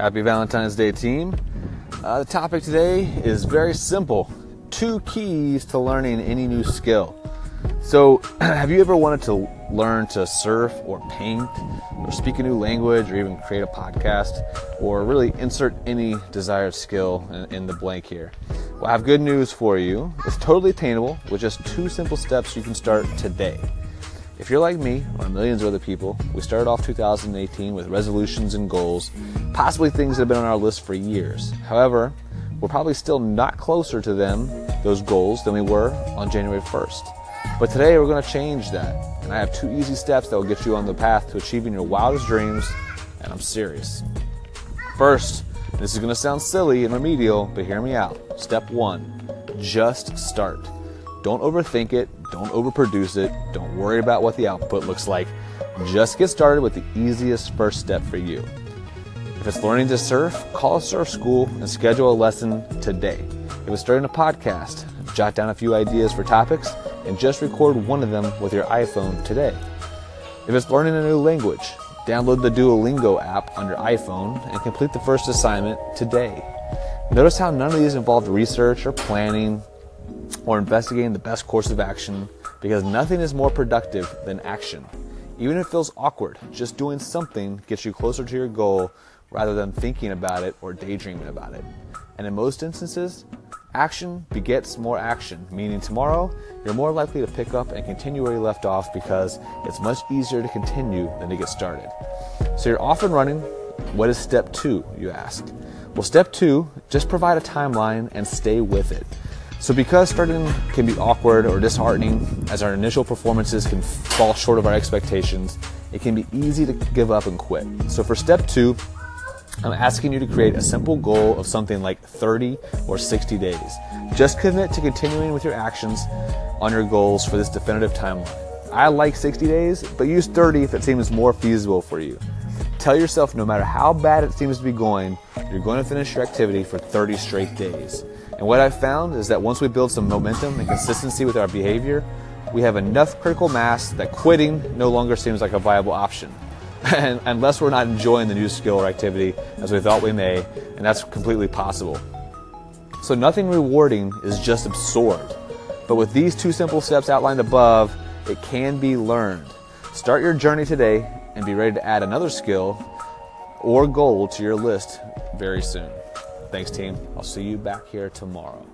Happy Valentine's Day, team. Uh, the topic today is very simple two keys to learning any new skill. So, have you ever wanted to learn to surf or paint or speak a new language or even create a podcast or really insert any desired skill in, in the blank here? Well, I have good news for you. It's totally attainable with just two simple steps you can start today. If you're like me or millions of other people, we started off 2018 with resolutions and goals, possibly things that have been on our list for years. However, we're probably still not closer to them, those goals, than we were on January 1st. But today we're going to change that. And I have two easy steps that will get you on the path to achieving your wildest dreams, and I'm serious. First, this is going to sound silly and remedial, but hear me out. Step one just start. Don't overthink it, don't overproduce it, don't worry about what the output looks like. Just get started with the easiest first step for you. If it's learning to surf, call a surf school and schedule a lesson today. If it's starting a podcast, jot down a few ideas for topics and just record one of them with your iPhone today. If it's learning a new language, download the Duolingo app on your iPhone and complete the first assignment today. Notice how none of these involved research or planning or investigating the best course of action because nothing is more productive than action. Even if it feels awkward, just doing something gets you closer to your goal rather than thinking about it or daydreaming about it. And in most instances, action begets more action, meaning tomorrow you're more likely to pick up and continue where you left off because it's much easier to continue than to get started. So you're off and running. What is step two, you ask? Well, step two, just provide a timeline and stay with it. So, because starting can be awkward or disheartening, as our initial performances can fall short of our expectations, it can be easy to give up and quit. So, for step two, I'm asking you to create a simple goal of something like 30 or 60 days. Just commit to continuing with your actions on your goals for this definitive timeline. I like 60 days, but use 30 if it seems more feasible for you. Tell yourself no matter how bad it seems to be going, you're going to finish your activity for 30 straight days. And what I've found is that once we build some momentum and consistency with our behavior, we have enough critical mass that quitting no longer seems like a viable option. and unless we're not enjoying the new skill or activity as we thought we may, and that's completely possible. So nothing rewarding is just absorbed. But with these two simple steps outlined above, it can be learned. Start your journey today and be ready to add another skill or goal to your list very soon. Thanks, team. I'll see you back here tomorrow.